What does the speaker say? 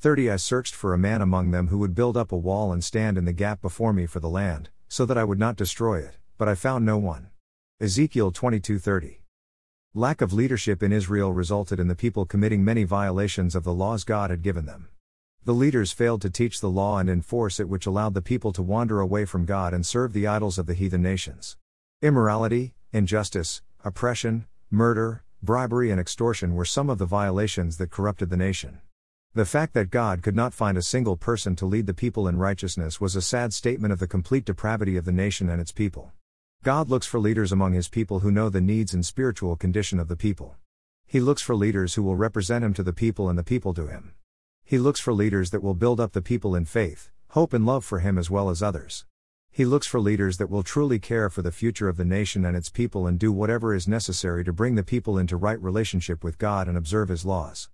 30 I searched for a man among them who would build up a wall and stand in the gap before me for the land, so that I would not destroy it, but I found no one. Ezekiel 22:30. Lack of leadership in Israel resulted in the people committing many violations of the laws God had given them. The leaders failed to teach the law and enforce it, which allowed the people to wander away from God and serve the idols of the heathen nations. Immorality, injustice, oppression, murder, bribery, and extortion were some of the violations that corrupted the nation. The fact that God could not find a single person to lead the people in righteousness was a sad statement of the complete depravity of the nation and its people. God looks for leaders among his people who know the needs and spiritual condition of the people. He looks for leaders who will represent him to the people and the people to him. He looks for leaders that will build up the people in faith, hope, and love for him as well as others. He looks for leaders that will truly care for the future of the nation and its people and do whatever is necessary to bring the people into right relationship with God and observe his laws.